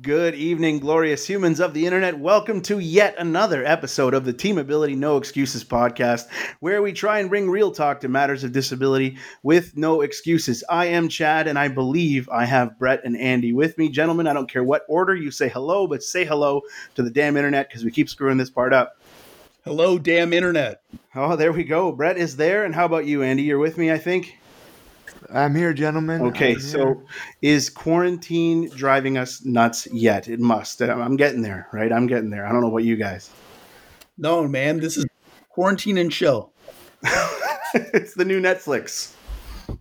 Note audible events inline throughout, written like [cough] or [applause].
Good evening, glorious humans of the internet. Welcome to yet another episode of the Team Ability No Excuses podcast, where we try and bring real talk to matters of disability with no excuses. I am Chad, and I believe I have Brett and Andy with me. Gentlemen, I don't care what order you say hello, but say hello to the damn internet because we keep screwing this part up. Hello, damn internet. Oh, there we go. Brett is there. And how about you, Andy? You're with me, I think. I'm here, gentlemen. Okay, I'm so is quarantine driving us nuts yet? It must. I'm I'm getting there, right? I'm getting there. I don't know about you guys. No, man, this is quarantine and chill. [laughs] it's the new Netflix.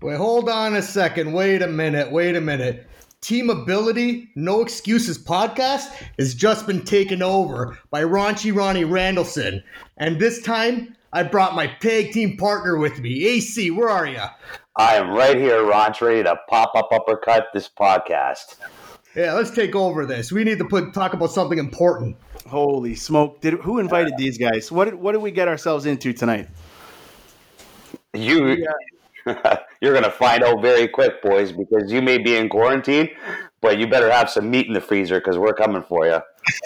Wait, hold on a second. Wait a minute. Wait a minute. Team Ability No Excuses podcast has just been taken over by Raunchy Ronnie Randallson. And this time, I brought my tag team partner with me. AC, where are you? I am right here, Ronch, ready to pop up uppercut this podcast. Yeah, let's take over this. We need to put talk about something important. Holy smoke! Did who invited these guys? What did what did we get ourselves into tonight? You, [laughs] you're gonna find out very quick, boys, because you may be in quarantine, but you better have some meat in the freezer because we're coming for you.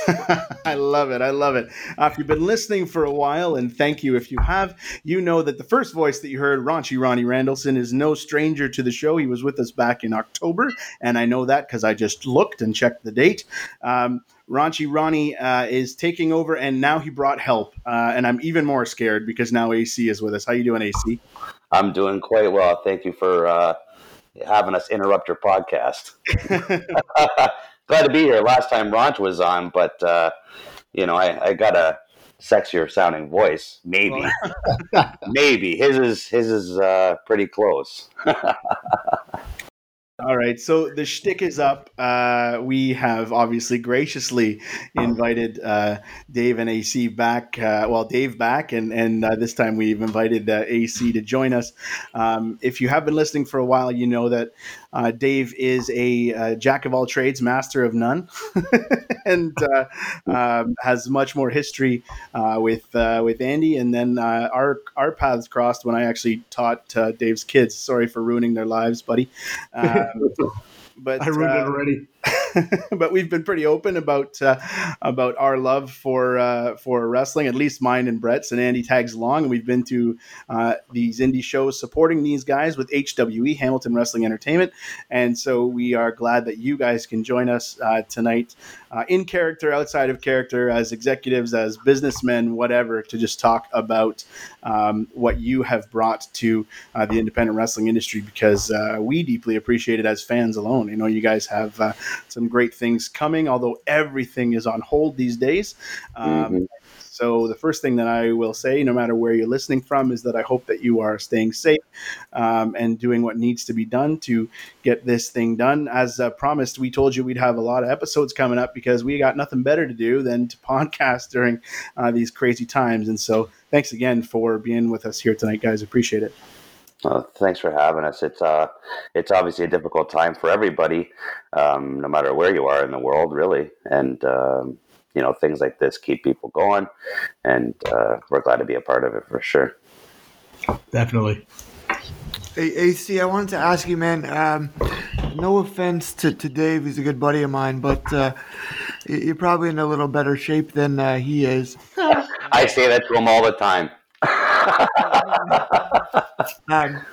[laughs] I love it. I love it. Uh, if you've been listening for a while, and thank you if you have, you know that the first voice that you heard, Raunchy Ronnie Randallson, is no stranger to the show. He was with us back in October, and I know that because I just looked and checked the date. Um, Raunchy Ronnie uh, is taking over, and now he brought help, uh, and I'm even more scared because now AC is with us. How you doing, AC? I'm doing quite well. Thank you for uh, having us interrupt your podcast. [laughs] Glad to be here. Last time Ronch was on, but uh, you know, I, I got a sexier sounding voice. Maybe, [laughs] maybe his is his is uh, pretty close. [laughs] All right, so the shtick is up. Uh, we have obviously graciously invited uh, Dave and AC back. Uh, well, Dave back, and and uh, this time we've invited uh, AC to join us. Um, if you have been listening for a while, you know that uh, Dave is a uh, jack of all trades, master of none, [laughs] and uh, um, has much more history uh, with uh, with Andy. And then uh, our our paths crossed when I actually taught uh, Dave's kids. Sorry for ruining their lives, buddy. [laughs] Um, but I ruined it already. [laughs] [laughs] but we've been pretty open about uh, about our love for uh, for wrestling, at least mine and Brett's, and Andy tags along. And we've been to uh, these indie shows supporting these guys with HWE Hamilton Wrestling Entertainment, and so we are glad that you guys can join us uh, tonight, uh, in character, outside of character, as executives, as businessmen, whatever, to just talk about um, what you have brought to uh, the independent wrestling industry because we deeply appreciate it as fans alone. You know, you guys have some great things coming, although everything is on hold these days. Um, Mhm. So the first thing that I will say, no matter where you're listening from, is that I hope that you are staying safe um, and doing what needs to be done to get this thing done. As uh, promised, we told you we'd have a lot of episodes coming up because we got nothing better to do than to [laughs] podcast during uh, these crazy times. And so, thanks again for being with us here tonight, guys. Appreciate it. Well, thanks for having us. It's uh, it's obviously a difficult time for everybody, um, no matter where you are in the world, really. And um, you know, things like this keep people going, and uh, we're glad to be a part of it for sure. Definitely. Hey, AC, I wanted to ask you, man. Um, no offense to, to Dave, he's a good buddy of mine, but uh, you- you're probably in a little better shape than uh, he is. [laughs] I say that to him all the time. [laughs] Um,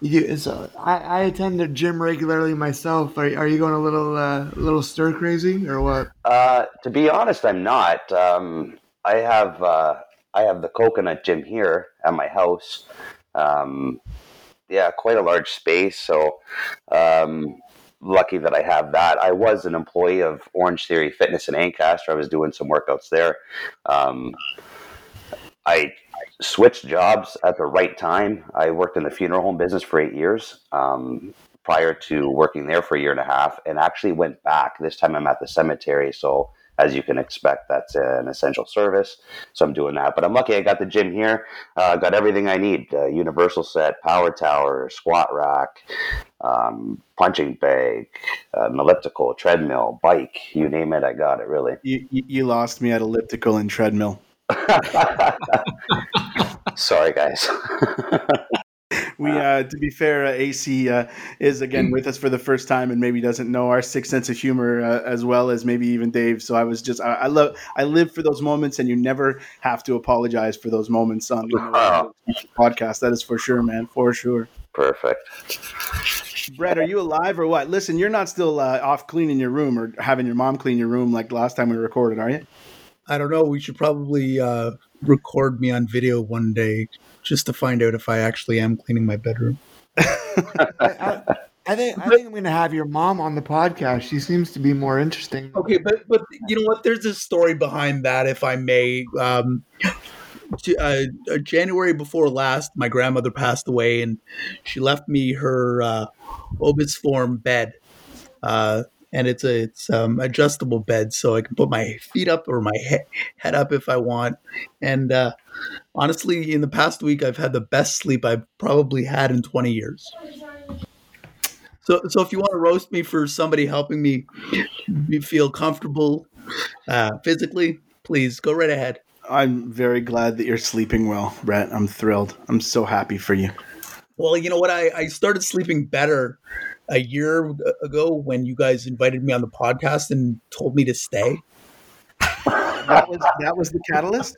you, so I, I attend the gym regularly myself. Are, are you going a little uh, little stir crazy or what? Uh, to be honest, I'm not. Um, I have uh, I have the coconut gym here at my house. Um, yeah, quite a large space. So um, lucky that I have that. I was an employee of Orangetheory Fitness in Ancaster. I was doing some workouts there. Um, I switched jobs at the right time. I worked in the funeral home business for eight years. Um, prior to working there for a year and a half and actually went back. This time I'm at the cemetery. So, as you can expect, that's an essential service. So, I'm doing that. But I'm lucky I got the gym here. Uh, got everything I need uh, universal set, power tower, squat rack, um, punching bag, uh, an elliptical, treadmill, bike you name it, I got it really. You, you, you lost me at elliptical and treadmill. [laughs] Sorry, guys. [laughs] we uh, to be fair, uh, AC uh, is again with us for the first time and maybe doesn't know our sixth sense of humor uh, as well as maybe even Dave. So I was just I, I love I live for those moments, and you never have to apologize for those moments on [laughs] the Wow. podcast. That is for sure, man, for sure. Perfect. Brett, are you alive or what? Listen, you're not still uh, off cleaning your room or having your mom clean your room like last time we recorded, are you? I don't know. We should probably uh, record me on video one day just to find out if I actually am cleaning my bedroom. I, I, I think I think I'm gonna have your mom on the podcast. She seems to be more interesting. Okay, but but you know what? There's a story behind that, if I may. Um, to- uh, uh, January before last, my grandmother passed away, and she left me her uh, obis form bed, uh, and it's a it's um, adjustable bed, so I can put my feet up or my he- head up if I want. And uh, honestly, in the past week, I've had the best sleep I've probably had in 20 years. So, so if you want to roast me for somebody helping me feel comfortable uh, physically, please go right ahead. I'm very glad that you're sleeping well, Brett. I'm thrilled. I'm so happy for you. Well, you know what? I, I started sleeping better a year ago when you guys invited me on the podcast and told me to stay. That was that was the catalyst.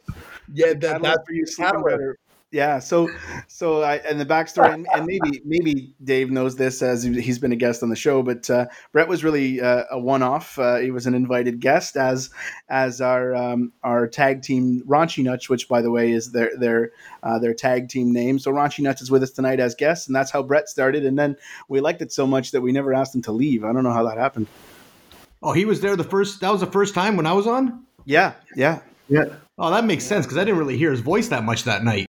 Yeah, that, catalyst that for you sleeping catalyst. better. Yeah. So, so I and the backstory, and, and maybe maybe Dave knows this as he- he's been a guest on the show, but uh, Brett was really uh, a one-off. Uh, he was an invited guest as as our um, our tag team Raunchy Nuts, which by the way is their their uh, their tag team name. So Raunchy Nuts is with us tonight as guests, and that's how Brett started. And then we liked it so much that we never asked him to leave. I don't know how that happened. Oh, he was there the first. That was the first time when I was on. Yeah, yeah, yeah. Oh, that makes sense because I didn't really hear his voice that much that night.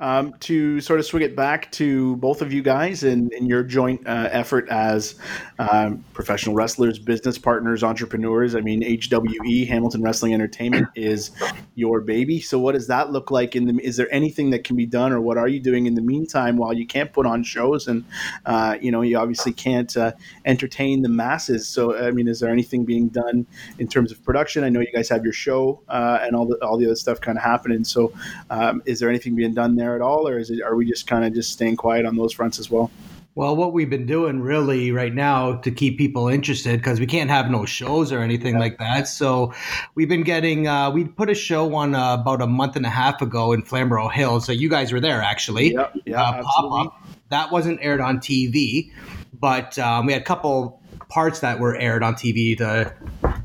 Um, to sort of swing it back to both of you guys and, your joint uh, effort as um, professional wrestlers, business partners, entrepreneurs. I mean, HWE Hamilton Wrestling Entertainment is your baby. So, what does that look like? In the is there anything that can be done, or what are you doing in the meantime while you can't put on shows and uh, you know you obviously can't uh, entertain the masses? So, I mean, is there anything being done in terms of production? I know you guys have your show uh, and all the all the other stuff kind of happening. So, um, is there anything being done there at all, or is it are we just kind of just staying quiet on those fronts as well? Well, what we've been doing really right now to keep people interested because we can't have no shows or anything like that. So we've been getting, uh, we put a show on uh, about a month and a half ago in Flamborough Hills. So you guys were there actually. Yeah, yeah, uh, pop up. That wasn't aired on TV, but um, we had a couple parts that were aired on TV to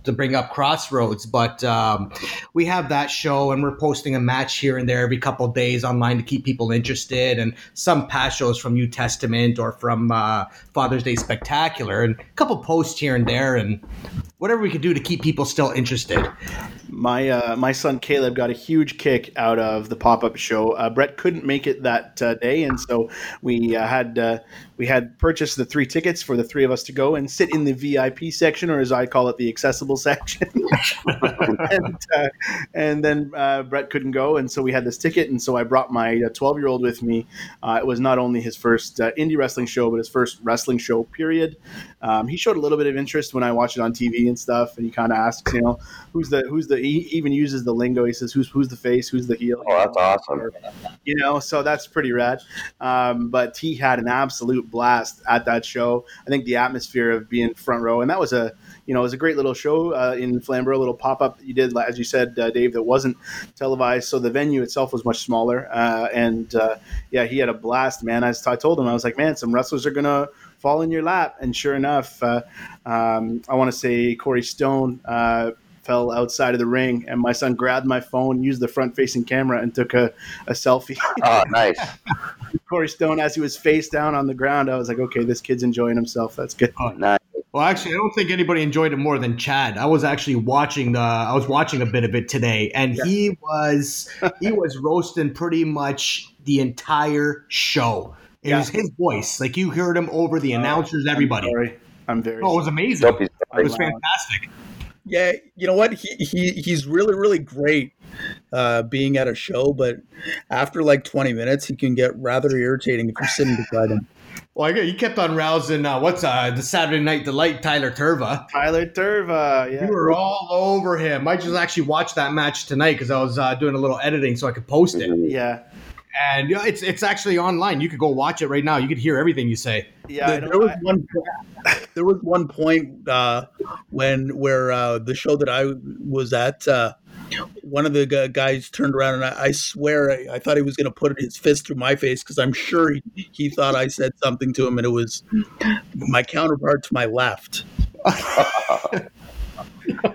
to bring up Crossroads. But um, we have that show, and we're posting a match here and there every couple days online to keep people interested, and some past shows from New Testament or from uh, Father's Day Spectacular, and a couple posts here and there, and whatever we could do to keep people still interested. My uh, my son Caleb got a huge kick out of the pop up show. Uh, Brett couldn't make it that uh, day, and so we uh, had uh, we had purchased the three tickets for the three of us to go and sit in the VIP section, or as I call it, the accessible [laughs] section. and, uh, and then Brett couldn't go, and so we had this ticket, and so I brought my twelve year old with me. It was not only his first indie wrestling show, but his first wrestling show. Period. Um, he showed a little bit of interest when I watched it on TV and stuff, and he kind of asks, you know, who's the who's the he even uses the lingo. He says, who's who's the face, who's the heel. Oh, that's awesome. You know, so that's pretty rad. Um, but he had an absolute blast at that show. I think the atmosphere of being front row, and that was a you know, it was a great little show uh, in Flamborough, a little pop up that you did, as you said, uh, Dave, that wasn't televised. So the venue itself was much smaller. Uh, and uh, yeah, he had a blast, man. I, I told him, I was like, man, some wrestlers are to fall in your lap. And sure enough, uh, um, I want to say Corey Stone uh, fell outside of the ring, and my son grabbed my phone, used the front facing camera, and took a, a selfie. [laughs] Oh, nice. [laughs] Corey Stone, as he was face down on the ground, I was like, okay, this kid's enjoying himself. That's good. Oh, nice. Well, actually, I don't think anybody enjoyed it more than Chad. I was actually watching the. I was watching a bit of it today, and he was he was roasting pretty much the entire show. It Yeah. was his voice, like you heard him over the announcers, everybody. I'm sorry. I'm very. Oh, it was amazing. Hope It was Wow. fantastic. Yeah, you know what? He, he he's really really great uh, being at a show, but after like 20 minutes, he can get rather irritating if you're sitting beside him. [laughs] Well, I, he kept on rousing. Uh, what's uh, the Saturday Night Delight? Tyler Turva. Tyler Turva. Yeah. You were all over him. I just actually watched that match tonight because I was uh, doing a little editing so I could post it. Yeah. And you know, it's it's actually online. You could go watch it right now. You could hear everything you say. Yeah, I there, was I- one. [laughs] There was one point uh, when where uh, the show that I was at, uh, one of the gu- guys turned around and I, I swear I, I thought he was going to put his fist through my face because I'm sure he, he thought I said something to him and it was my counterpart to my left. [laughs]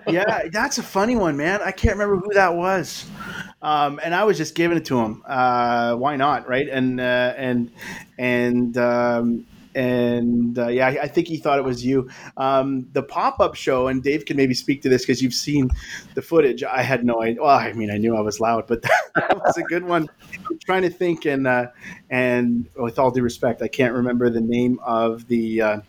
yeah, that's a funny one, man. I can't remember who that was. Um, and I was just giving it to him. Uh, why not, right? And uh, and and um, and uh, yeah, I think he thought it was you. Um, the pop up show, and Dave can maybe speak to this because you've seen the footage. I had no idea. Well, I mean, I knew I was loud, but [laughs] that was a good one. I'm trying to think, and uh, and with all due respect, I can't remember the name of the uh,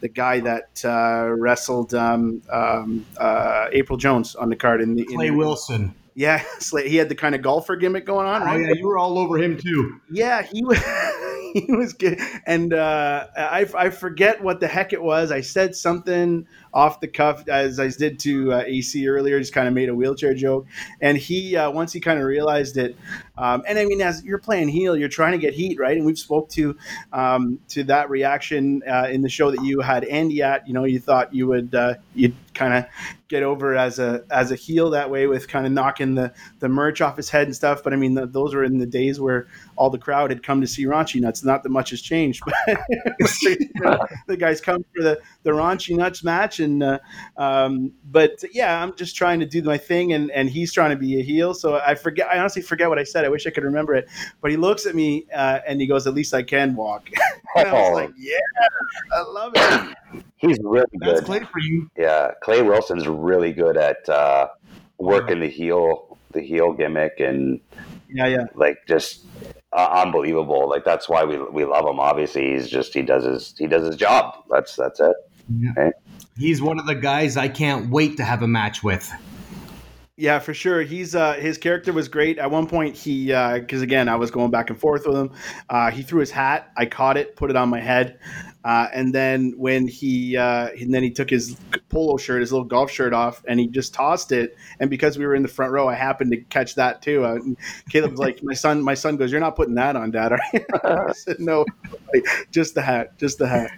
the guy that uh, wrestled um, um, uh, April Jones on the card in the in Clay the- Wilson. Yeah, he had the kind of golfer gimmick going on, Oh right? yeah, you were all over him too. Yeah, he was. [laughs] he was good, and uh, I I forget what the heck it was. I said something off the cuff as I did to uh, AC earlier. Just kind of made a wheelchair joke, and he uh, once he kind of realized it. Um, and I mean, as you're playing heel, you're trying to get heat, right? And we've spoke to um, to that reaction uh, in the show that you had Andy at. You know, you thought you would uh, you'd kind of get over as a as a heel that way with kind of knocking the the merch off his head and stuff. But I mean, th those were in the days where all the crowd had come to see Raunchy Nuts. Not that much has changed, but the, [laughs] [laughs] the guys come for the the Raunchy Nuts match, and uh, um, but yeah, I'm just trying to do my thing, and and he's trying to be a heel. So I forget. I honestly forget what I said. I wish I could remember it. But he looks at me uh, and he goes, "At least I can walk." [laughs] and I was Oh. like, "Yeah, I love it." He's really That's good. Clay for you. Yeah, Clay Wilson's really good at uh, working the heel, the heel gimmick, and Yeah, yeah. like just uh, unbelievable. Like that's why we we love him. Obviously, he's just he does his he does his job. That's that's it. He's one of the guys I can't wait to have a match with. Yeah, for sure. He's uh, his character was great. At one point, he because again, I was going back and forth with him. Uh, he threw his hat. I caught it, put it on my head, uh, and then when he uh, and then he took his polo shirt, his little golf shirt off, and he just tossed it. And because we were in the front row, I happened to catch that too. Uh, Caleb's like, "My son, my son goes, you're not putting that on, Dad." Are you?" [laughs] I said, "No, just the hat, just the hat."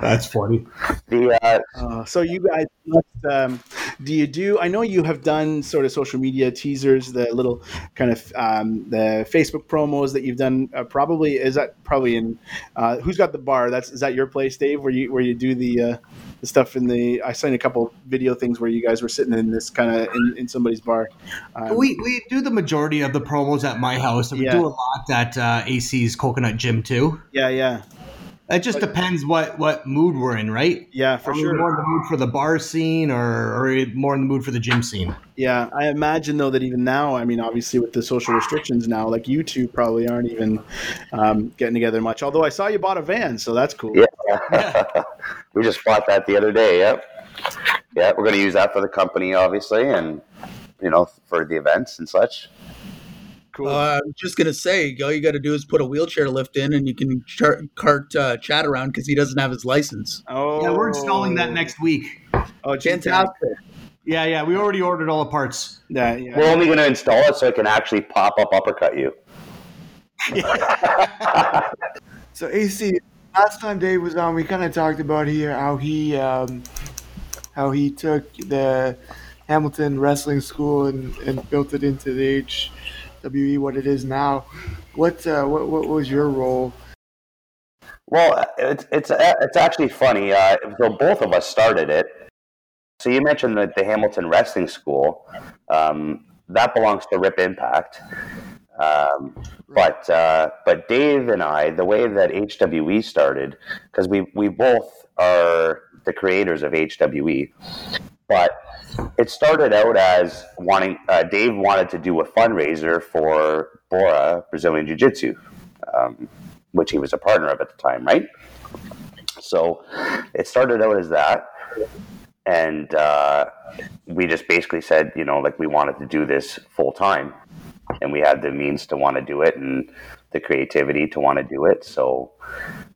That's funny. [laughs] The uh, Uh, so you guys, must, um, do you do? I know you have done sort of social media teasers, the little kind of um, the Facebook promos that you've done. Uh, probably is that probably in uh, who's got the bar? That's is that your place, Dave? Where you where you do the uh, the stuff in the? I seen a couple video things where you guys were sitting in this kind of in, in somebody's bar. Um, We we do the majority of the promos at my house, and we Yeah. do a lot at uh, AC's Coconut Gym too. yeah, yeah, It just depends what what mood we're in, right? yeah, for Are sure. more in the mood for the bar scene, or are we more in the mood for the gym scene? Yeah, I imagine though that even now, I mean, obviously with the social restrictions now, like you two probably aren't even um, getting together much. Although I saw you bought a van, so that's cool. yeah, [laughs] we just bought that the other day. Yep. Yeah, we're going to use that for the company, obviously, and you know for the events and such. Cool. Uh, I was just gonna say, all you got to do is put a wheelchair lift in, and you can char- cart uh, Chad around because he doesn't have his license. oh, Yeah, we're installing that next week. Oh, Fantastic! Yeah, yeah, we already ordered all the parts. Yeah, yeah. We're only going to install it so it can actually pop up uppercut you. [laughs] So AC, last time Dave was on, we kind of talked about here how he um, how he took the Hamilton Wrestling School and, and built it into the HWE what it is now. What uh, what what was your role? Well, it's it's it's actually funny. Uh, so both of us started it. So you mentioned the, the Hamilton Wrestling School. Um, that belongs to Rip Impact. Um, but uh, but Dave and I, the way that HWE started, because we we both are the creators of HWE, but it started out as wanting. Uh, Dave wanted to do a fundraiser for Bora Brazilian Jiu Jitsu. Um, which he was a partner of at the time, right? So it started out as that. And uh, we just basically said, you know, like we wanted to do this full time. And we had the means to want to do it and the creativity to want to do it. So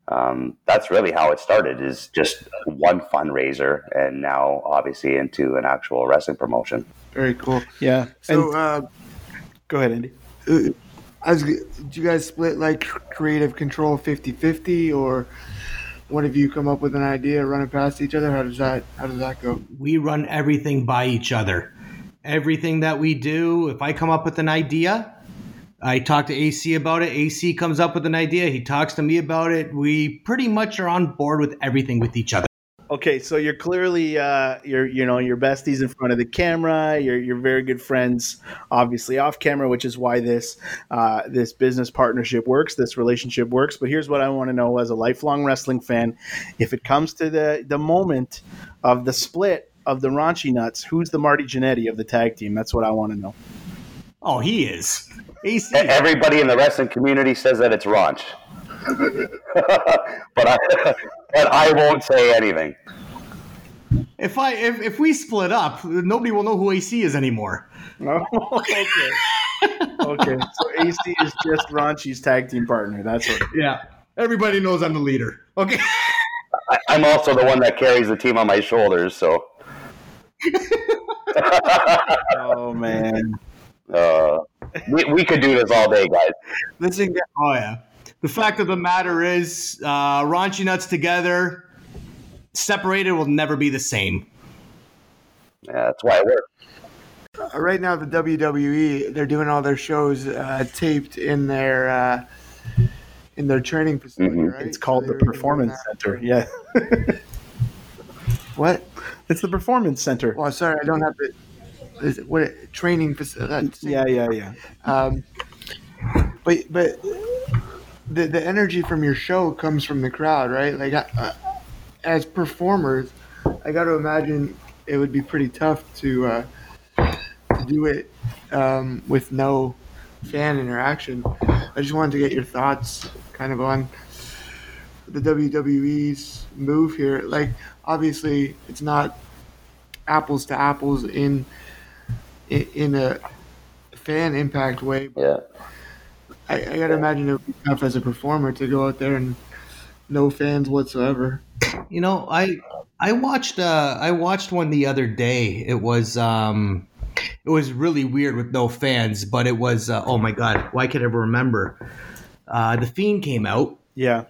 um, that's really how it started is just one fundraiser and now obviously into an actual wrestling promotion. Very cool. yeah. So and uh, go ahead, Andy. uh, I was, do you guys split like creative control 50-50 or one of you come up with an idea running past each other? How does that how does that go? We run everything by each other. Everything that we do, if I come up with an idea, I talk to AC about it. AC comes up with an idea. He talks to me about it. We pretty much are on board with everything with each other. Okay, so you're clearly uh, you're you know your besties in front of the camera. You're you're very good friends, obviously off camera, which is why this uh, this business partnership works, this relationship works. But here's what I want to know as a lifelong wrestling fan: if it comes to the the moment of the split of the Raunchy Nuts, who's the Marty Jannetty of the tag team? That's what I want to know. Oh, he is. AC. Everybody in the wrestling community says that it's Raunch. [laughs] but I but I won't say anything. If I if, if we split up, nobody will know who AC is anymore. Oh, [laughs] okay. okay. So AC is just Raunchy's tag team partner. That's what. Yeah. Everybody knows I'm the leader. Okay. I, I'm also the one that carries the team on my shoulders, so [laughs] Oh man. Uh, we, we could do this all day, guys. Listen, Oh yeah. The fact of the matter is, uh, raunchy nuts together, separated will never be the same. Yeah, that's why it works. uh, right now the WWE they're doing all their shows uh, taped in their uh, in their training facility, Mhm. right? It's called So the Performance that. Center. Yeah. [laughs] What? It's the Performance Center. Well, sorry, I don't have the. Is it, what training facility? Yeah, yeah, yeah. Um, but but the the energy from your show comes from the crowd, right? Like uh, as performers, I got to imagine it would be pretty tough to uh, to do it um, with no fan interaction. I just wanted to get your thoughts, kind of on the WWE's move here. Like, obviously, it's not apples to apples in in, in a fan impact way, but Yeah. I, I gotta imagine it would be tough as a performer to go out there and no fans whatsoever. You know, I I watched uh, I watched one the other day. It was um, it was really weird with no fans, but it was uh, oh my god, why could I ever remember? Uh, the Fiend came out Yeah.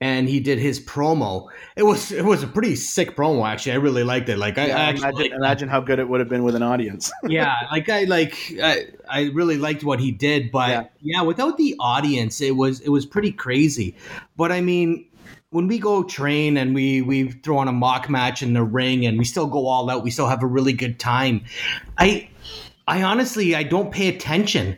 And he did his promo. It was it was a pretty sick promo actually. I really liked it. Like I, Yeah, I actually imagine, imagine how good it would have been with an audience. [laughs] yeah, like I like I, I really liked what he did, but Yeah. yeah. without the audience, it was it was pretty crazy. But I mean, when we go train and we we throw on a mock match in the ring and we still go all out, we still have a really good time. I I honestly I don't pay attention.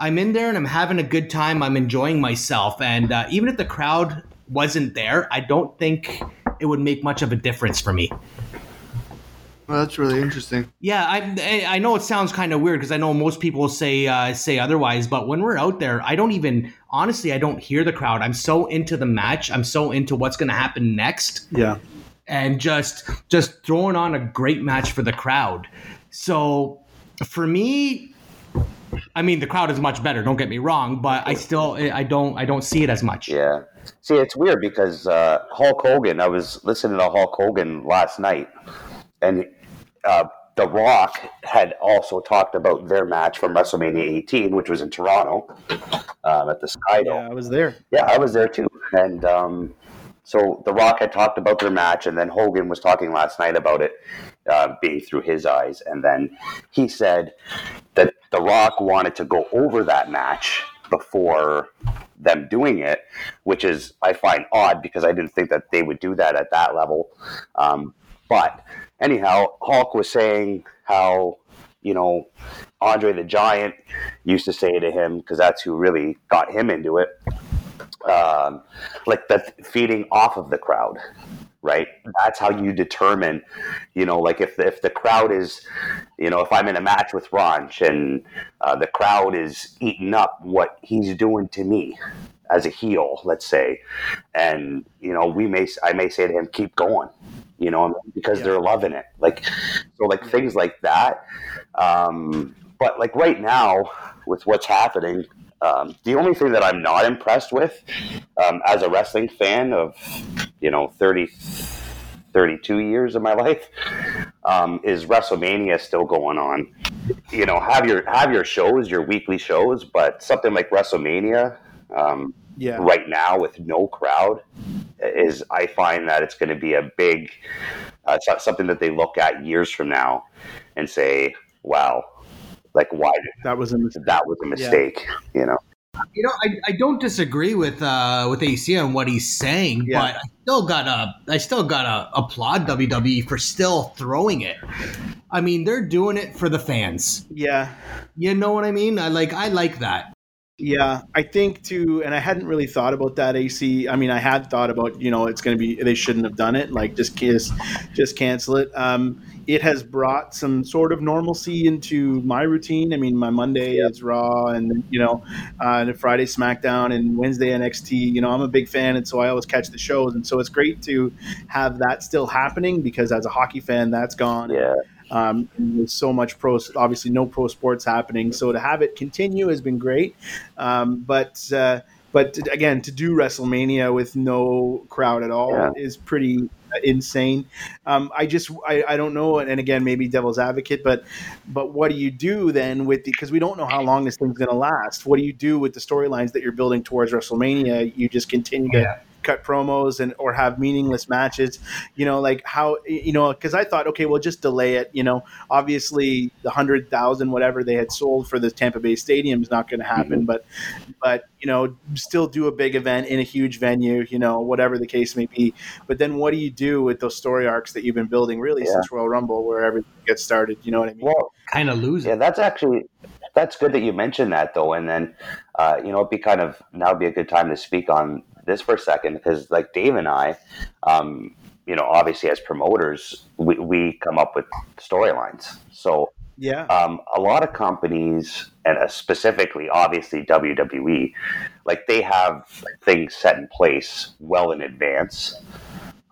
I'm in there and I'm having a good time. I'm enjoying myself, and uh, even if the crowd wasn't there, I don't think it would make much of a difference for me. Well, that's really interesting. Yeah, I I know it sounds kind of weird because I know most people say uh, say otherwise, but when we're out there, I don't even honestly I don't hear the crowd. I'm so into the match. I'm so into what's going to happen next, yeah. and just just throwing on a great match for the crowd. So for me, I mean the crowd is much better. Don't get me wrong, but I still I don't I don't see it as much. Yeah. See, it's weird because uh, Hulk Hogan. I was listening to Hulk Hogan last night, and uh, The Rock had also talked about their match from WrestleMania 18, which was in Toronto um, at the Sky Dome. Yeah, I was there. Yeah, I was there too. And um, so The Rock had talked about their match, and then Hogan was talking last night about it uh, being through his eyes. And then he said that The Rock wanted to go over that match before them doing it, which is, I find odd because I didn't think that they would do that at that level. Um, but anyhow, Hulk was saying how, you know, Andre the Giant used to say to him, because that's who really got him into it, um, like that feeding off of the crowd, right? That's how you determine, you know, like if if the crowd is, you know, if I'm in a match with Ronch and uh, the crowd is eating up what he's doing to me as a heel, let's say, and you know, we may I may say to him, keep going, you know, because they're loving it, like so, like things like that. Um, but like right now, with what's happening, um, the only thing that I'm not impressed with um, as a wrestling fan of, you know, 30, 32 years of my [laughs] life, um, is WrestleMania still going on? You know, have your have your shows, your weekly shows, but something like WrestleMania um, Yeah. right now with no crowd is I find that it's going to be a big uh, so- something that they look at years from now and say, "Wow, like why did That was a mistake. that was a mistake?" You know. You know, I, I don't disagree with uh, with AC on what he's saying, Yeah. but I still gotta I still gotta applaud WWE for still throwing it. I mean, they're doing it for the fans. Yeah. You know what I mean? I like I like that. Yeah, I think too, and I hadn't really thought about that. AC. I mean, I had thought about you know it's going to be they shouldn't have done it. Like just kiss, just cancel it. Um, it has brought some sort of normalcy into my routine. I mean, my Monday is Raw, and you know, uh, and Friday SmackDown, and Wednesday NXT. You know, I'm a big fan, and so I always catch the shows, and so it's great to have that still happening because as a hockey fan, that's gone. Yeah. Um, there's so much pro, obviously no pro sports happening. So to have it continue has been great. Um, but uh, but again, to do WrestleMania with no crowd at all Yeah. is pretty insane. Um, I just I, I don't know. And again, maybe devil's advocate, but but what do you do then with the because we don't know how long this thing's going to last. What do you do with the storylines that you're building towards WrestleMania? You just continue to cut promos and or have meaningless matches you know like how you know because i thought okay we'll just delay it you know. Obviously the hundred thousand whatever they had sold for the tampa bay stadium is not going to happen mm-hmm. but but you know still do a big event in a huge venue you know whatever the case may be but then what do you do with those story arcs that you've been building really Yeah. since royal rumble where everything gets started you know what i mean Well, Kind of lose Yeah, that's actually that's good that you mentioned that though, and then uh, you know it'd be kind of now would be a good time to speak on this for a second because like Dave and I, um, you know, obviously as promoters, we, we come up with storylines. So yeah um, a lot of companies, and uh, specifically, obviously WWE, like they have things set in place well in advance.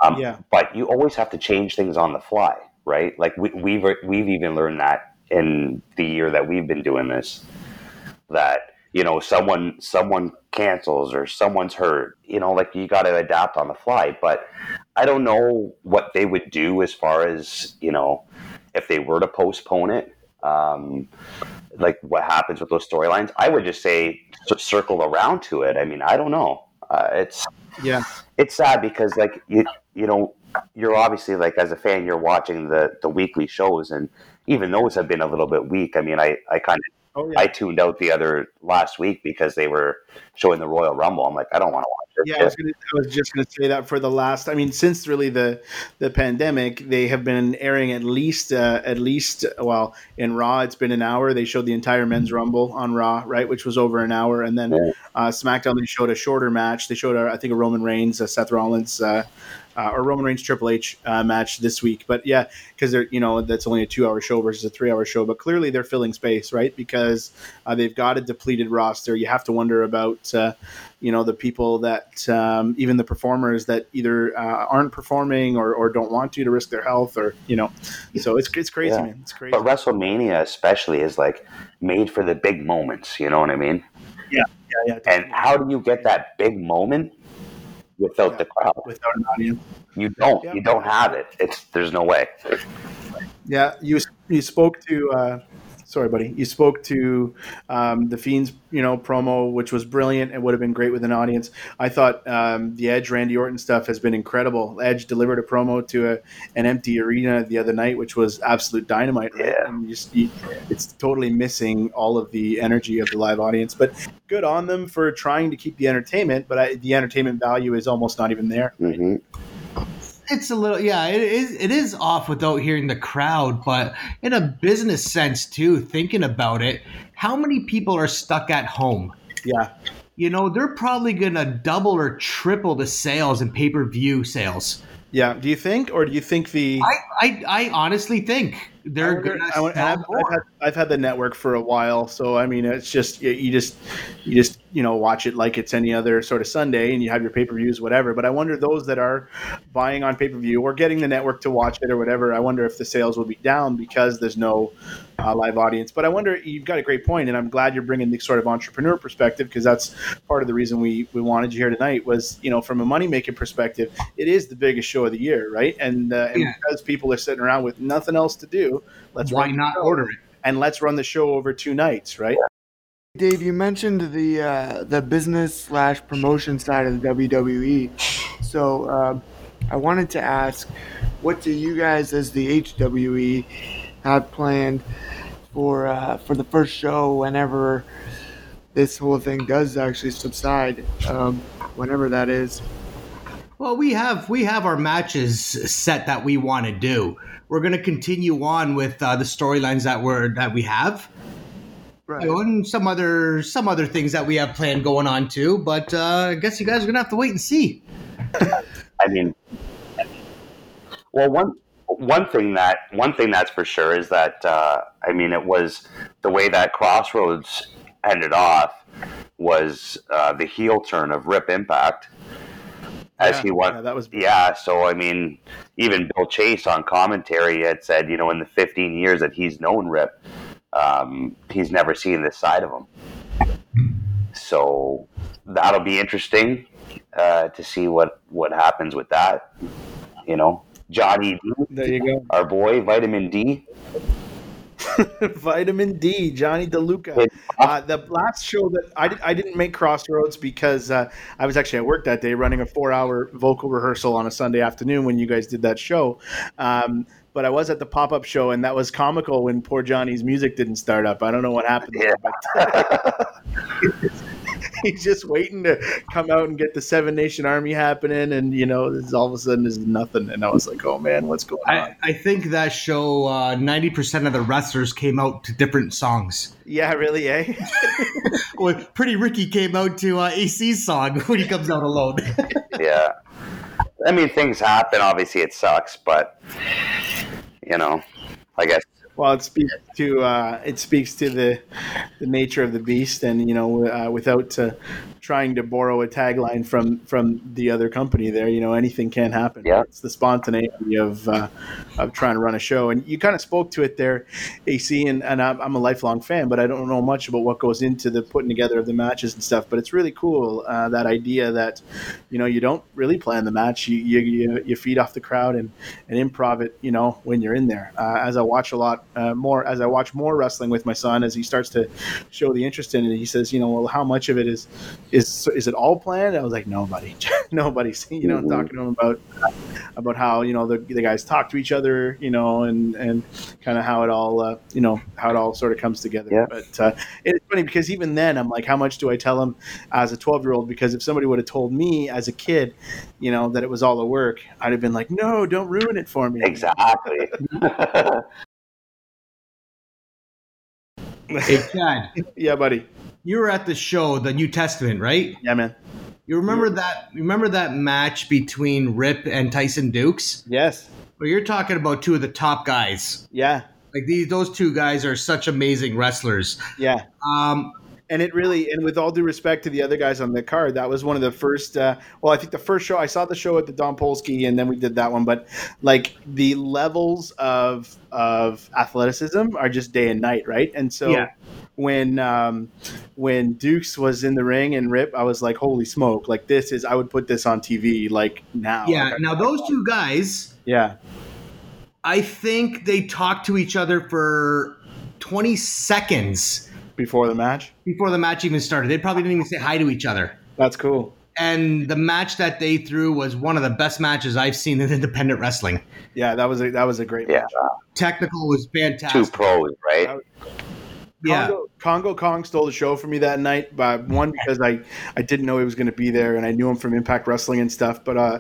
Um, Yeah. But you always have to change things on the fly, right? Like we, we've we've even learned that in the year that we've been doing this, that you know someone someone cancels or someone's hurt, you know, like you got to adapt on the fly. But I don't know what they would do as far as you know if they were to postpone it. Um, like what happens with those storylines? I would just say circle around to it. I mean, I don't know. Uh, it's yeah it's sad because like you you know you're obviously like as a fan you're watching the the weekly shows and even those have been a little bit weak. I mean, I I kind of oh yeah I tuned out the other last week because they were showing the Royal Rumble. I'm like, I don't want to watch this. Yeah, I was, gonna, I was just going to say that for the last. I mean, since really the the pandemic, they have been airing at least uh, at least well in Raw. It's been an hour. They showed the entire Men's Rumble on Raw, right, which was over an hour, and then Yeah. uh, SmackDown they showed a shorter match. They showed, a, I think, a Roman Reigns, a Seth Rollins. Uh, uh, or Roman Reigns Triple H uh, match this week, but yeah, because they're you know that's only a two-hour show versus a three-hour show, but clearly they're filling space, right? Because uh, they've got a depleted roster. You have to wonder about uh, you know the people that um, even the performers that either uh, aren't performing or, or don't want to to risk their health or you know so it's it's crazy Yeah. man it's crazy But WrestleMania especially is like made for the big moments. You know what I mean? yeah yeah And how do you get that big moment without Yeah. the crowd? without an audience You don't. Yeah. You don't have it. It's there's no way. yeah you you spoke to uh, sorry buddy. You spoke to um, the fiends you know promo which was brilliant and would have been great with an audience. I thought um, the edge randy orton stuff has been incredible. Edge delivered a promo to a, an empty arena the other night which was absolute dynamite right? Yeah. and you just, you, it's totally missing all of the energy of the live audience but good on them for trying to keep the entertainment but I, the entertainment value is almost not even there. Hmm It's a little, yeah. It is. It is off without hearing the crowd, but in a business sense too. Thinking about it, how many people are stuck at home? yeah You know, they're probably gonna double or triple the sales and pay per view sales. yeah do you think or do you think the I, I, I honestly think they're I wonder- gonna I wonder- sell and I've. I've, had, the network for a while, so I mean, it's just you, you just you just you know watch it like it's any other sort of Sunday, and you have your pay per views, whatever. But I wonder those that are buying on pay per view or getting the network to watch it or whatever. I wonder if the sales will be down because there's no uh, live audience. But I wonder, you've got a great point, and I'm glad you're bringing the sort of entrepreneur perspective because that's part of the reason we we wanted you here tonight. Was you know from a money making perspective, it is the biggest show of the year, right? And, uh, and Yeah. because people are sitting around with nothing else to do, let's Why run not order it? and let's run the show over two nights, right? Dave, you mentioned the uh, the business slash promotion side of the WWE. So um, I wanted to ask, what do you guys, as the HWE, have planned for uh, for the first show whenever this whole thing does actually subside, um, whenever that is? Well, we have we have our matches set that we want to do. We're going to continue on with uh, the storylines that we're that we have, Right. you and some other some other things that we have planned going on too. But uh, I guess you guys are going to have to wait and see. I mean, well, one one thing that one thing that's for sure is that uh, I mean, it was the way that Crossroads ended off was uh, the heel turn of Rip Impact as Yeah, he won. yeah, that was Yeah, so I mean, even Bill Chase on commentary had said, you know, in the 15 years that he's known Rip, um, he's never seen this side of him. So that'll be interesting uh, to see what what happens with that. You know, Johnny, D, There you go. our boy, Vitamin D. [laughs] Vitamin D, Johnny DeLuca. Uh, the last show that I, did, I didn't make Crossroads because uh, I was actually at work that day running a four hour vocal rehearsal on a Sunday afternoon when you guys did that show. Um, but I was at the pop up show, and that was comical when poor Johnny's music didn't start up. I don't know what happened there, but [laughs] [laughs] he's just waiting to come out and get the Seven Nation Army happening, and you know, this all of a sudden is nothing. And I was like, oh man, what's going on? I, I think that show uh, ninety percent of the wrestlers came out to different songs. yeah, really, eh? [laughs] Well, Pretty Ricky came out to uh, AC's song when he comes out alone. [laughs] yeah. I mean, things happen. Obviously, it sucks, but you know, I guess Well, it speaks to uh, it speaks to the the nature of the beast, and you know, uh, without uh, trying to borrow a tagline from from the other company, there, you know, anything can happen. Yeah. it's the spontaneity of uh, of trying to run a show, and you kind of spoke to it there, AC, and, and I'm, I'm a lifelong fan, but I don't know much about what goes into the putting together of the matches and stuff. But it's really cool uh, that idea that you know you don't really plan the match, you you, you, you feed off the crowd and and improv it, you know, when you're in there. Uh, as I watch a lot uh, more, as I watch more wrestling with my son, as he starts to show the interest in it, he says, you know, well, how much of it is is is it all planned? I was like, nobody, [laughs] nobody. You know, Mhm. talking to him about about how you know the, the guys talk to each other, you know, and and kind of how it all, uh, you know, how it all sort of comes together. Yeah. But uh, it's funny because even then, I'm like, how much do I tell him as a 12 year old? Because if somebody would have told me as a kid, you know, that it was all a work, I'd have been like, no, don't ruin it for me. exactly. [laughs] [laughs] hey, [laughs] Chad, Yeah, buddy. you were at the show, the New Testament, right? Yeah, man. You remember that? Remember that match between Rip and Tyson Dukes? Yes. Well, you're talking about two of the top guys. Yeah. Like these, those two guys are such amazing wrestlers. Yeah. Um, And it really, and with all due respect to the other guys on the card, that was one of the first. Uh, well, I think the first show I saw the show at the Don Polsky, and then we did that one. But like the levels of of athleticism are just day and night, right? And so Yeah. when um, when Dukes was in the ring and Rip, I was like, holy smoke! Like this is, I would put this on TV like now. yeah. Like, Now those two guys, yeah, I think they talked to each other for 20 seconds before the match. before the match even started. They probably didn't even say hi to each other. That's cool. And the match that they threw was one of the best matches I've seen in [laughs] independent wrestling. Yeah, that was a that was a great Yeah. match. Technical was fantastic. Two fantastic. pros, right? Yeah. Kongo, Kongo Kong stole the show for me that night. But one because I, I didn't know he was going to be there, and I knew him from Impact Wrestling and stuff. But uh,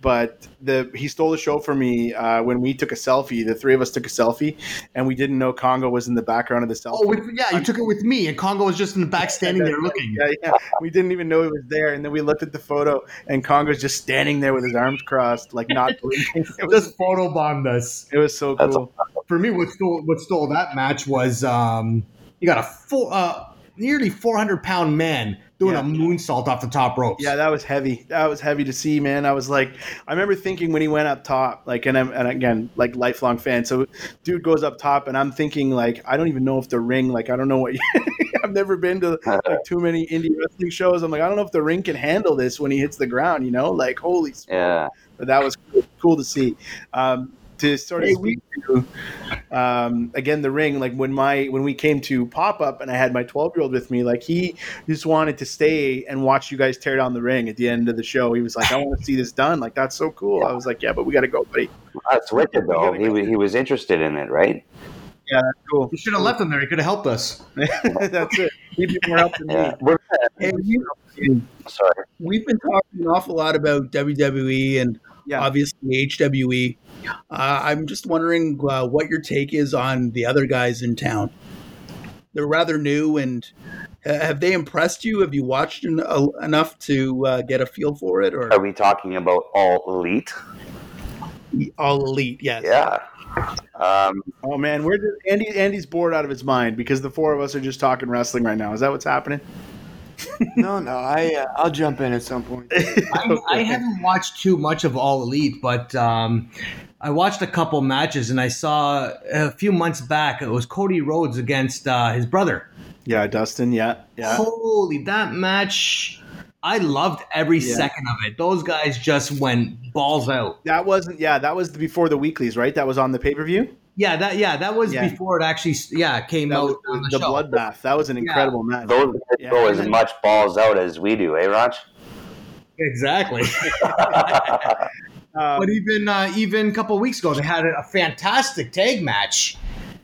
but the he stole the show for me uh, when we took a selfie. The three of us took a selfie, and we didn't know Kongo was in the background of the selfie. Oh, with, yeah, you took it with me, and Kongo was just in the back [laughs] standing there looking. Yeah, yeah. We didn't even know he was there, and then we looked at the photo, and Kongo's just standing there with his arms crossed, like not [laughs] blinking. [laughs] It was Just photobombed us. it was so That's cool. For me, what stole what stole that match was um, you got a full. Uh, nearly 400 pound man doing Yeah. a moonsault off the top ropes. Yeah, that was heavy. That was heavy to see, man. I was like, I remember thinking when he went up top, like, and I'm, and again, like lifelong fan. So, dude goes up top, and I'm thinking, like, I don't even know if the ring, like, I don't know what. [laughs] I've never been to like too many indie wrestling shows. I'm like, I don't know if the ring can handle this when he hits the ground. You know, like, holy. smoke. Yeah. But that was cool, cool to see. Um, to sort of speak to um, again the ring like when my when we came to pop up and i had my 12 year old with me like he just wanted to stay and watch you guys tear down the ring at the end of the show he was like i want to see this done like that's so cool i was like yeah but we gotta go buddy That's wicked, though. He, wa- he was interested in it, right? yeah that's cool You should have left him there. He could have helped us. [laughs] that's it he'd be more help than Yeah. me We're, Hey, we, sorry. we've been talking an awful lot about WWE and yeah obviously HWE. Uh, I'm just wondering uh, what your take is on the other guys in town. They're rather new, and uh, have they impressed you? Have you watched en- uh, enough to uh, get a feel for it, or Are we talking about all elite? all elite? Yes. Yeah. Um, oh man we're just, andy andy's bored out of his mind because the four of us are just talking wrestling right now is that what's happening [laughs] No, no, I uh, I'll jump in at some point. [laughs] I, I haven't watched too much of All Elite, but um, I watched a couple matches and I saw a few months back it was Cody Rhodes against uh, his brother. yeah dustin yeah yeah Holy, that match! I loved every Yeah. second of it. Those guys just went balls out. that wasn't yeah that was before the weeklies right that was on the pay-per-view Yeah, that yeah, that was Yeah. before it actually yeah came that out was on the, the bloodbath that was an incredible match those guys Yeah. go as much balls out as we do, eh, Raj? Exactly. Um, [laughs] but even uh, even a couple weeks ago, they had a fantastic tag match.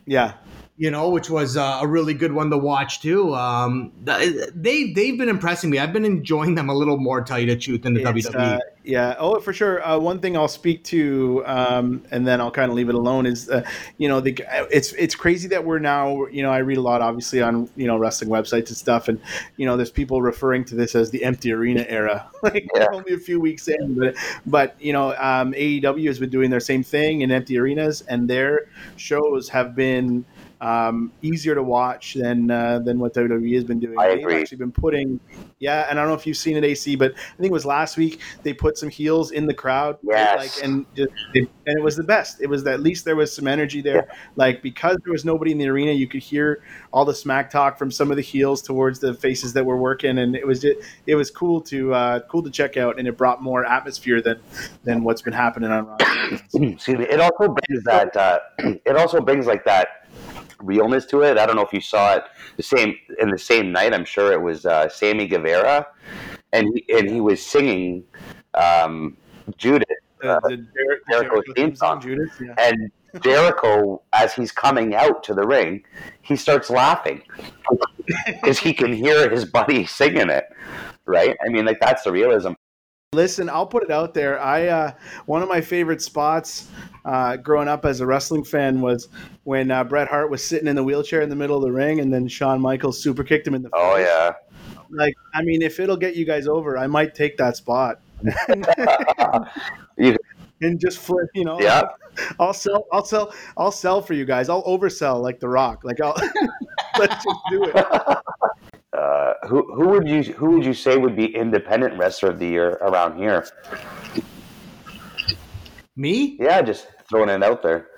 yeah you know, which was uh, a really good one to watch too. Um, they they've been impressing me. I've been enjoying them a little more, tell you the truth, than the It's, WWE. uh, yeah. Oh, for sure. Uh, one thing I'll speak to, um, and then I'll kind of leave it alone. Is uh, you know, the it's it's crazy that we're now. You know, I read a lot, obviously, on you know wrestling websites and stuff, and you know, there's people referring to this as the empty arena era. [laughs] like Yeah. only a few weeks in, but but you know, um, AEW has been doing their same thing in empty arenas, and their shows have been. Um, easier to watch than uh, than what WWE has been doing. I They've agree. actually been putting, yeah, and I don't know if you've seen it, AC, but I think it was last week they put some heels in the crowd? Yes. like and just and it was the best. It was at least there was some energy there, like because there was nobody in the arena, you could hear all the smack talk from some of the heels towards the faces that were working, and it was just, it was cool to uh, cool to check out, and it brought more atmosphere than than what's been happening on Raw. [coughs] Excuse me. It also brings that. Uh, [clears throat] it also brings like that realness to it. I don't know if you saw it the same in the same night. I'm sure it was uh, Sammy Guevara, and he, and he was singing um, Judith The, the Jer- Jericho Jericho theme song. Judas, yeah. and Jericho, as he's coming out to the ring, he starts laughing [laughs] because he can hear his buddy singing it. Right? I mean, like that's the realism. Listen, I'll put it out there. I uh, one of my favorite spots uh, growing up as a wrestling fan was when uh, Bret Hart was sitting in the wheelchair in the middle of the ring, and then Shawn Michaels super kicked him in the face. Oh yeah. Like, I mean, if it'll get you guys over, I might take that spot [laughs] [laughs] and just flip. You know, Yeah. [laughs] I'll sell. I'll sell. I'll sell for you guys. I'll oversell like The Rock. Like, I'll let's just do it. Uh, who who would you who would you say would be independent wrestler of the year around here? Me? Yeah, just throwing it out there.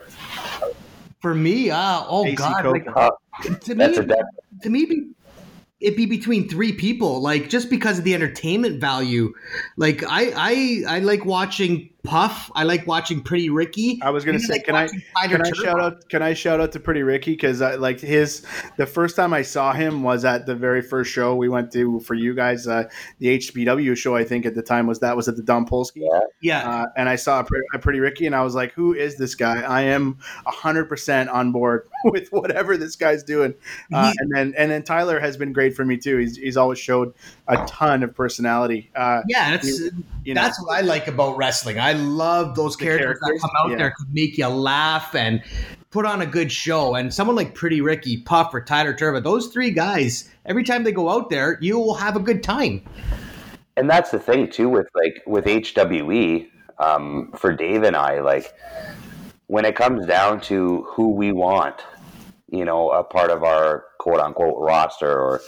For me? Uh, oh AC God! Like, Uh, to that's me, a def- to me, be, it'd be between three people. Like just because of the entertainment value. Like I, I, I like watching Puff. I like watching Pretty Ricky. I was gonna say, like can I Tyler can I Turner. shout out? Can I shout out to Pretty Ricky because I like his. The first time I saw him was at the very first show we went to for you guys. Uh, the HBW show, I think at the time was that was at the Don Polsky. Yeah. Yeah, Uh, and I saw a Pretty, a Pretty Ricky, and I was like, "Who is this guy?" I am hundred percent on board [laughs] with whatever this guy's doing. Uh, He- and then and then Tyler has been great for me too. He's, he's always showed a ton of personality. Uh, yeah. That's you know, that's what I like about wrestling. I love those characters, characters, that come out yeah. there could make you laugh and put on a good show. And someone like Pretty Ricky, Puff, or Tyler Turba, those three guys, every time they go out there, you will have a good time. and that's the thing too with like with HWE um, for Dave and I like when it comes down to who we want you know, a part of our quote unquote roster or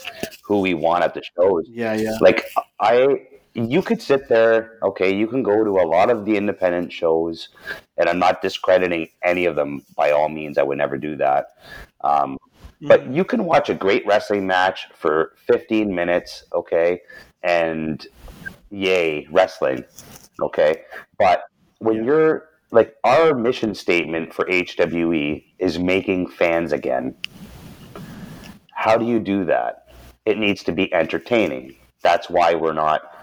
who we want at the shows. Yeah, yeah. Like I you could sit there, okay, you can go to a lot of the independent shows, and I'm not discrediting any of them by all means. I would never do that. Um, but you can watch a great wrestling match for 15 minutes, okay, and yay, wrestling, okay. But when you're like, our mission statement for HWE is making fans again. How do you do that? It needs to be entertaining. That's why we're not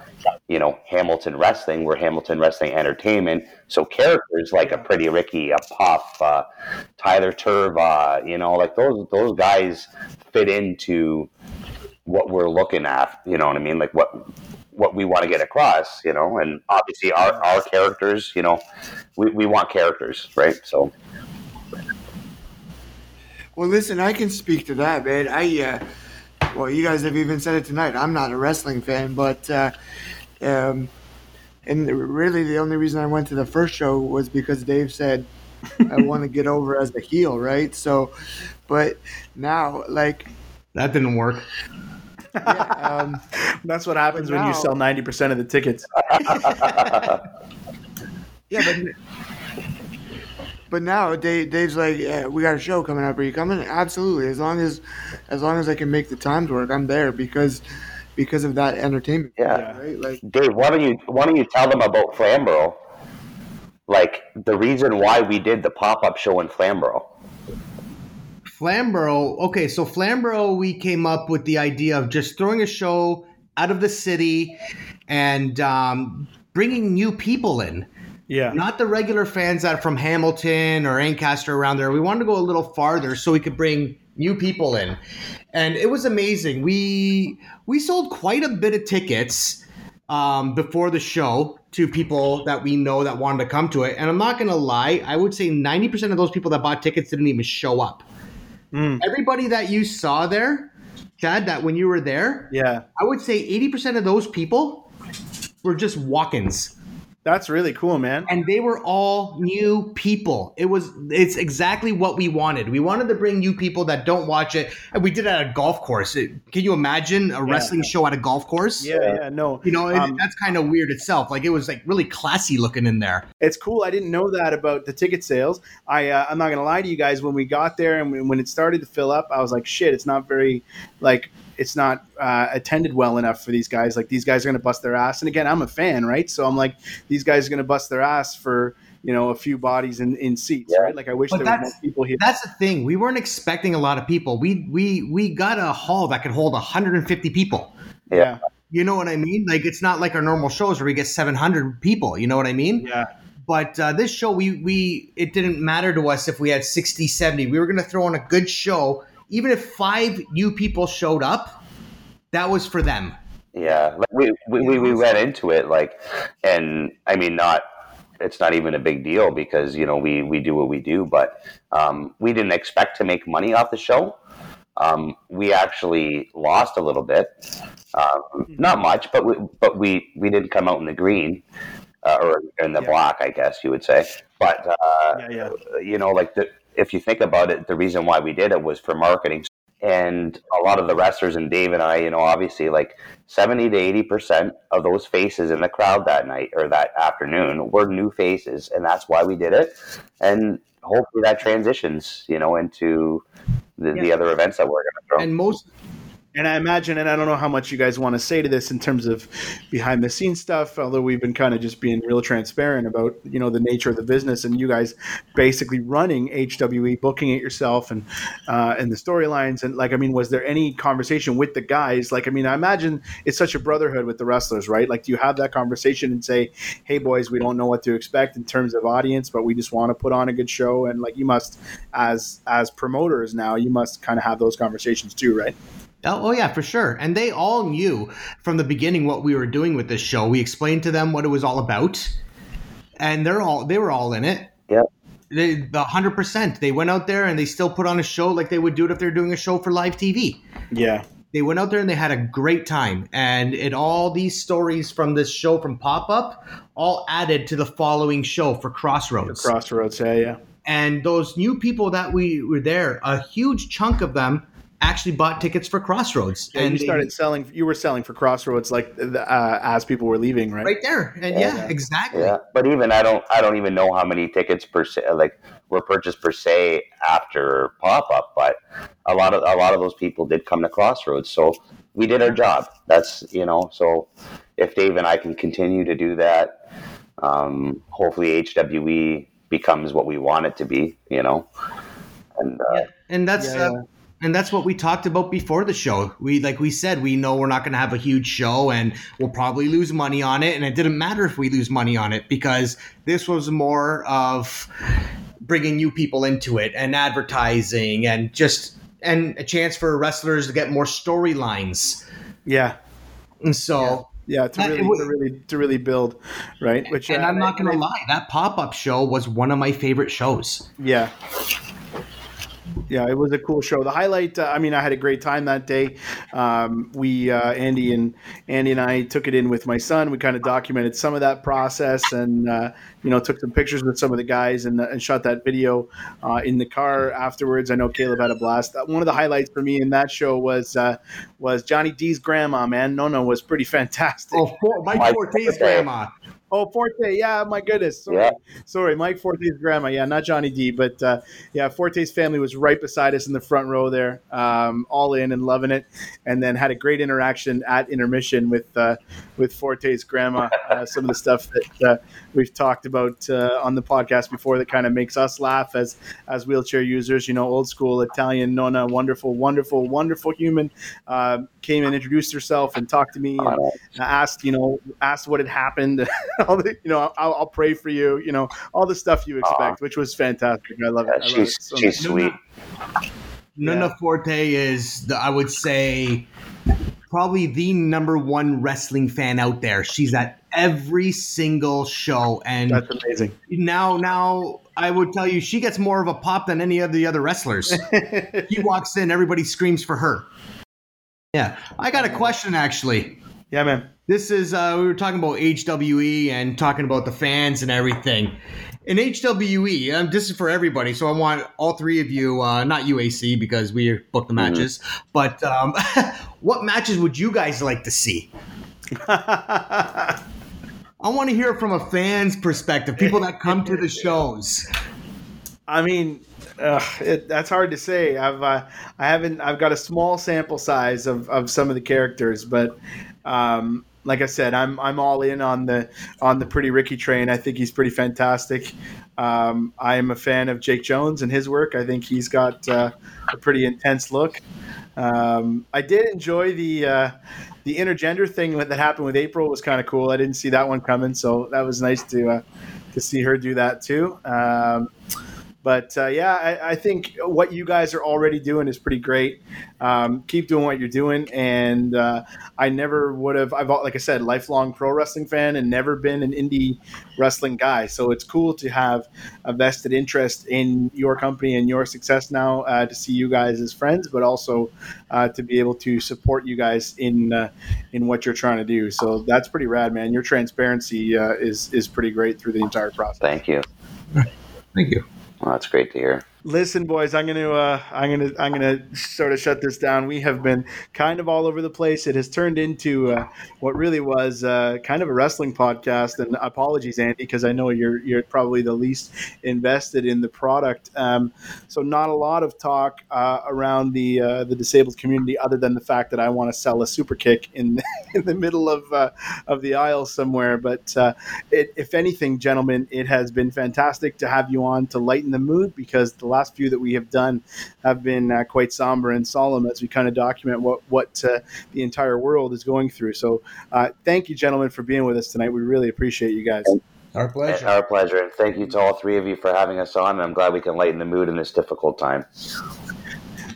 you know, Hamilton Wrestling, we're Hamilton Wrestling Entertainment. So characters like a Pretty Ricky, a Puff, uh, Tyler Turva, you know, like those those guys fit into what we're looking at. You know what I mean? Like what what we want to get across. You know, and obviously our our characters. You know, we we want characters, right? So. Well, listen, I can speak to that, man. I, uh, well, you guys have even said it tonight. I'm not a wrestling fan, but uh, um, and really, the only reason I went to the first show was because Dave said I [laughs] want to get over as a heel, right? So, but now, like, That didn't work. yeah, um, [laughs] That's what happens But when you sell ninety percent of the tickets. [laughs] yeah, but but now Dave, Dave's like, yeah, we got a show coming up. Are you coming? Absolutely. As long as as long as I can make the times work, I'm there because because of that entertainment. Yeah. Right. Like, Dave, why don't you why don't you tell them about Flamborough? Like the reason why we did the pop up show in Flamborough. Flamborough. Okay, so Flamborough, we came up with the idea of just throwing a show out of the city and um, bringing new people in. Yeah, Not the regular fans that are from Hamilton or Ancaster around there. We wanted to go a little farther so we could bring new people in. And it was amazing. We we sold quite a bit of tickets um, before the show to people that we know that wanted to come to it. And I'm not going to lie, I would say 90% of those people that bought tickets didn't even show up. Mm. Everybody that you saw there, Chad, that when you were there, yeah. I would say 80% of those people were just walk-ins That's really cool, man. and they were all new people. It was it's exactly what we wanted. We wanted to bring new people that don't watch it, and we did it at a golf course. It- can you imagine a wrestling show at a golf course? Yeah, yeah, no. You know, it, Um, that's kind of weird itself. Like it was like really classy looking in there. it's cool. I didn't know that about the ticket sales. I uh, I'm not gonna lie to you guys. When we got there and when it started to fill up, I was like, shit, it's not very like it's not uh, attended well enough for these guys. Like these guys are gonna bust their ass. And again, I'm a fan, right? So I'm like, these guys are gonna bust their ass for you know a few bodies in, in seats, Yeah. right? Like I wish But there was more people here. That's the thing. We weren't expecting a lot of people. We we we got a hall that could hold 150 people. yeah, You know what I mean? Like it's not like our normal shows where we get 700 people. You know what I mean? yeah, but uh, this show we we it didn't matter to us if we had 60 70 we were going to throw on a good show even if five new people showed up that was for them Yeah, like we, we, we, we went into it like, and I mean, not it's not even a big deal because you know we we do what we do, but um, we didn't expect to make money off the show. Um, we actually lost a little bit, um, not much, but we, but we we didn't come out in the green uh, or in the Yeah. black, I guess you would say. But uh, yeah, yeah. you know, like the, if you think about it, the reason why we did it was for marketing. And a lot of the wrestlers and Dave and I, you know, obviously like 70 to 80% of those faces in the crowd that night or that afternoon were new faces. And that's why we did it. And hopefully that transitions, you know, into the, the other events that we're going to throw. and most And I imagine, and I don't know how much you guys want to say to this in terms of behind the scenes stuff, although we've been kind of just being real transparent about, you know, the nature of the business and you guys basically running HWE, booking it yourself and, uh, and the storylines. And like, I mean, was there any conversation with the guys? Like, I mean, I imagine it's such a brotherhood with the wrestlers, right? Like, do you have that conversation and say, Hey boys, we don't know what to expect in terms of audience, but we just want to put on a good show. And like, you must, as, as promoters now, you must kind of have those conversations too, right? Oh, oh yeah, for sure. And they all knew from the beginning what we were doing with this show. We explained to them what it was all about, and they're all they were all in it. Yeah. They, the hundred percent. They went out there and they still put on a show like they would do it if they're doing a show for live TV. Yeah. They went out there and they had a great time, and it all these stories from this show from Pop Up all added to the following show for Crossroads. Crossroads, yeah, yeah. And those new people that we were there, a huge chunk of them actually bought tickets for Crossroads. Yeah, and you they- started selling. You were selling for Crossroads like uh, as people were leaving, right? right there. And yeah, Yeah. exactly. Yeah, but even I don't I don't even know how many tickets per se like were purchased per se after pop up, but a lot of a lot of those people did come to Crossroads, so we did our job. That's you know, so if Dave and I can continue to do that, um, hopefully HWE becomes what we want it to be, you know, and uh, Yeah, and that's Yeah, uh, and that's what we talked about before the show. We like we said we know we're not going to have a huge show and we'll probably lose money on it and it didn't matter if we lose money on it because this was more of bringing new people into it and advertising and just and a chance for wrestlers to get more storylines. Yeah, And so yeah. To That- really, was- to really, to really build, right? Which, and uh, I'm not going to and- lie, that pop-up show was one of my favorite shows. Yeah. Yeah, it was a cool show. The highlight, uh, I mean, I had a great time that day. Um, we, uh, Andy and Andy and I took it in with my son. We kind of documented some of that process and, uh, you know, took some pictures with some of the guys and, and shot that video uh, in the car afterwards. I know Caleb had a blast. Uh, One of the highlights for me in that show was uh, was Johnny D's grandma, man. Nonna was pretty [laughs] fantastic. Oh, for, Mike Mike Forte's grandma. Oh, Forte. Yeah, my goodness. Sorry. Yeah. Sorry, Mike Forte's grandma. Yeah, not Johnny D, but uh, yeah, Forte's family was right beside us in the front row there, um, all in and loving it, and then had a great interaction at intermission with uh, with Forte's grandma. Uh, some of the stuff that uh, we've talked about uh, on the podcast before that kind of makes us laugh as as wheelchair users. You know, old school Italian nonna, wonderful, wonderful, wonderful human. Came and introduced herself and talked to me. And, uh, asked, you know, asked what had happened. [laughs] all the, you know, I'll, I'll pray for you. You know, all the stuff you expect, which was fantastic. I love it. yeah, I love she's it so she's much. sweet. Nuna Yeah. Forte is, the, I would say, probably the number one wrestling fan out there. She's at every single show, and That's amazing. now, now I would tell you, she gets more of a pop than any of the other wrestlers. [laughs] he walks in, everybody screams for her. Yeah, I got a question actually. yeah, man. This is uh, we were talking about HWE and talking about the fans and everything. In HWE, um, this is for everybody, so I want all three of you, uh, not UAC because we booked the matches, but um, [laughs] what matches would you guys like to see? [laughs] I want to hear from a fan's perspective, people that come to the shows. I mean, uh, it, that's hard to say. I've uh, I haven't. I've got a small sample size of, of some of the characters, but um, like I said, I'm I'm all in on the on the Pretty Ricky train. I think he's pretty fantastic. Um, I am a fan of Jake Jones and his work. I think he's got uh, a pretty intense look. Um, I did enjoy the uh, the intergender thing that happened with April was kind of cool. I didn't see that one coming, so that was nice to uh, to see her do that too. Um, but uh, yeah, I, I think what you guys are already doing is pretty great. Um, keep doing what you're doing, and uh, I never would have. I've like I said, lifelong pro wrestling fan, and never been an indie wrestling guy. So it's cool to have a vested interest in your company and your success now. Uh, to see you guys as friends, but also uh, to be able to support you guys in uh, in what you're trying to do. So that's pretty rad, man. Your transparency uh, is is pretty great through the entire process. Thank you. Thank you. Well, that's great to hear. Listen, boys, I'm gonna uh, I'm gonna I'm gonna sort of shut this down. We have been kind of all over the place. It has turned into uh, what really was uh, kind of a wrestling podcast. And apologies, Andy, because I know you're you're probably the least invested in the product. Um, so not a lot of talk uh, around the uh, the disabled community, other than the fact that I want to sell a super kick in [laughs] in the middle of uh, of the aisle somewhere. But it, if anything, gentlemen, it has been fantastic to have you on to lighten the mood because the last few that we have done have been uh, quite somber and solemn as we kind of document what what uh, the entire world is going through. So, uh, thank you, gentlemen, for being with us tonight. We really appreciate you guys. Our pleasure. Our pleasure. And thank you to all three of you for having us on. And I'm glad we can lighten the mood in this difficult time.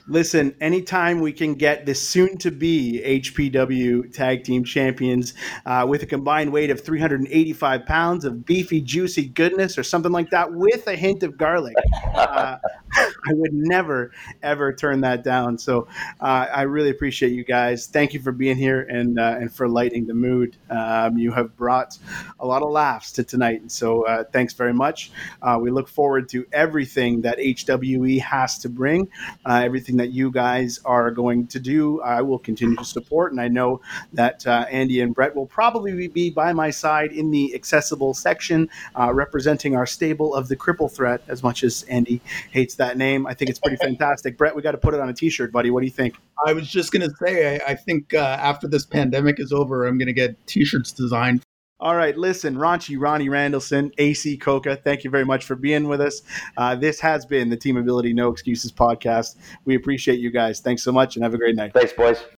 Listen, anytime we can get the soon to be HPW tag team champions uh, with a combined weight of 385 pounds of beefy, juicy goodness or something like that with a hint of garlic, uh, I would never ever turn that down. So uh, I really appreciate you guys. Thank you for being here and uh, and for lighting the mood. Um, you have brought a lot of laughs to tonight, and so uh, thanks very much. Uh, we look forward to everything that HWE has to bring, everything that you guys are going to do. I will continue to support, and I know that uh, Andy and Brett will probably be by my side in the accessible section, representing our stable of the Cripple Threat. As much as Andy hates that name, I think it's pretty [laughs] fantastic. Brett, we got to put it on a T-shirt, buddy. What do you think? I was just gonna say, I, I think uh, after this pandemic is over, I'm gonna get T-shirts designed. All right, listen, Raunchy Ronnie Randallson, AC Coca, thank you very much for being with us. Uh, this has been the Team Ability No Excuses podcast. We appreciate you guys. Thanks so much and have a great night. Thanks, boys.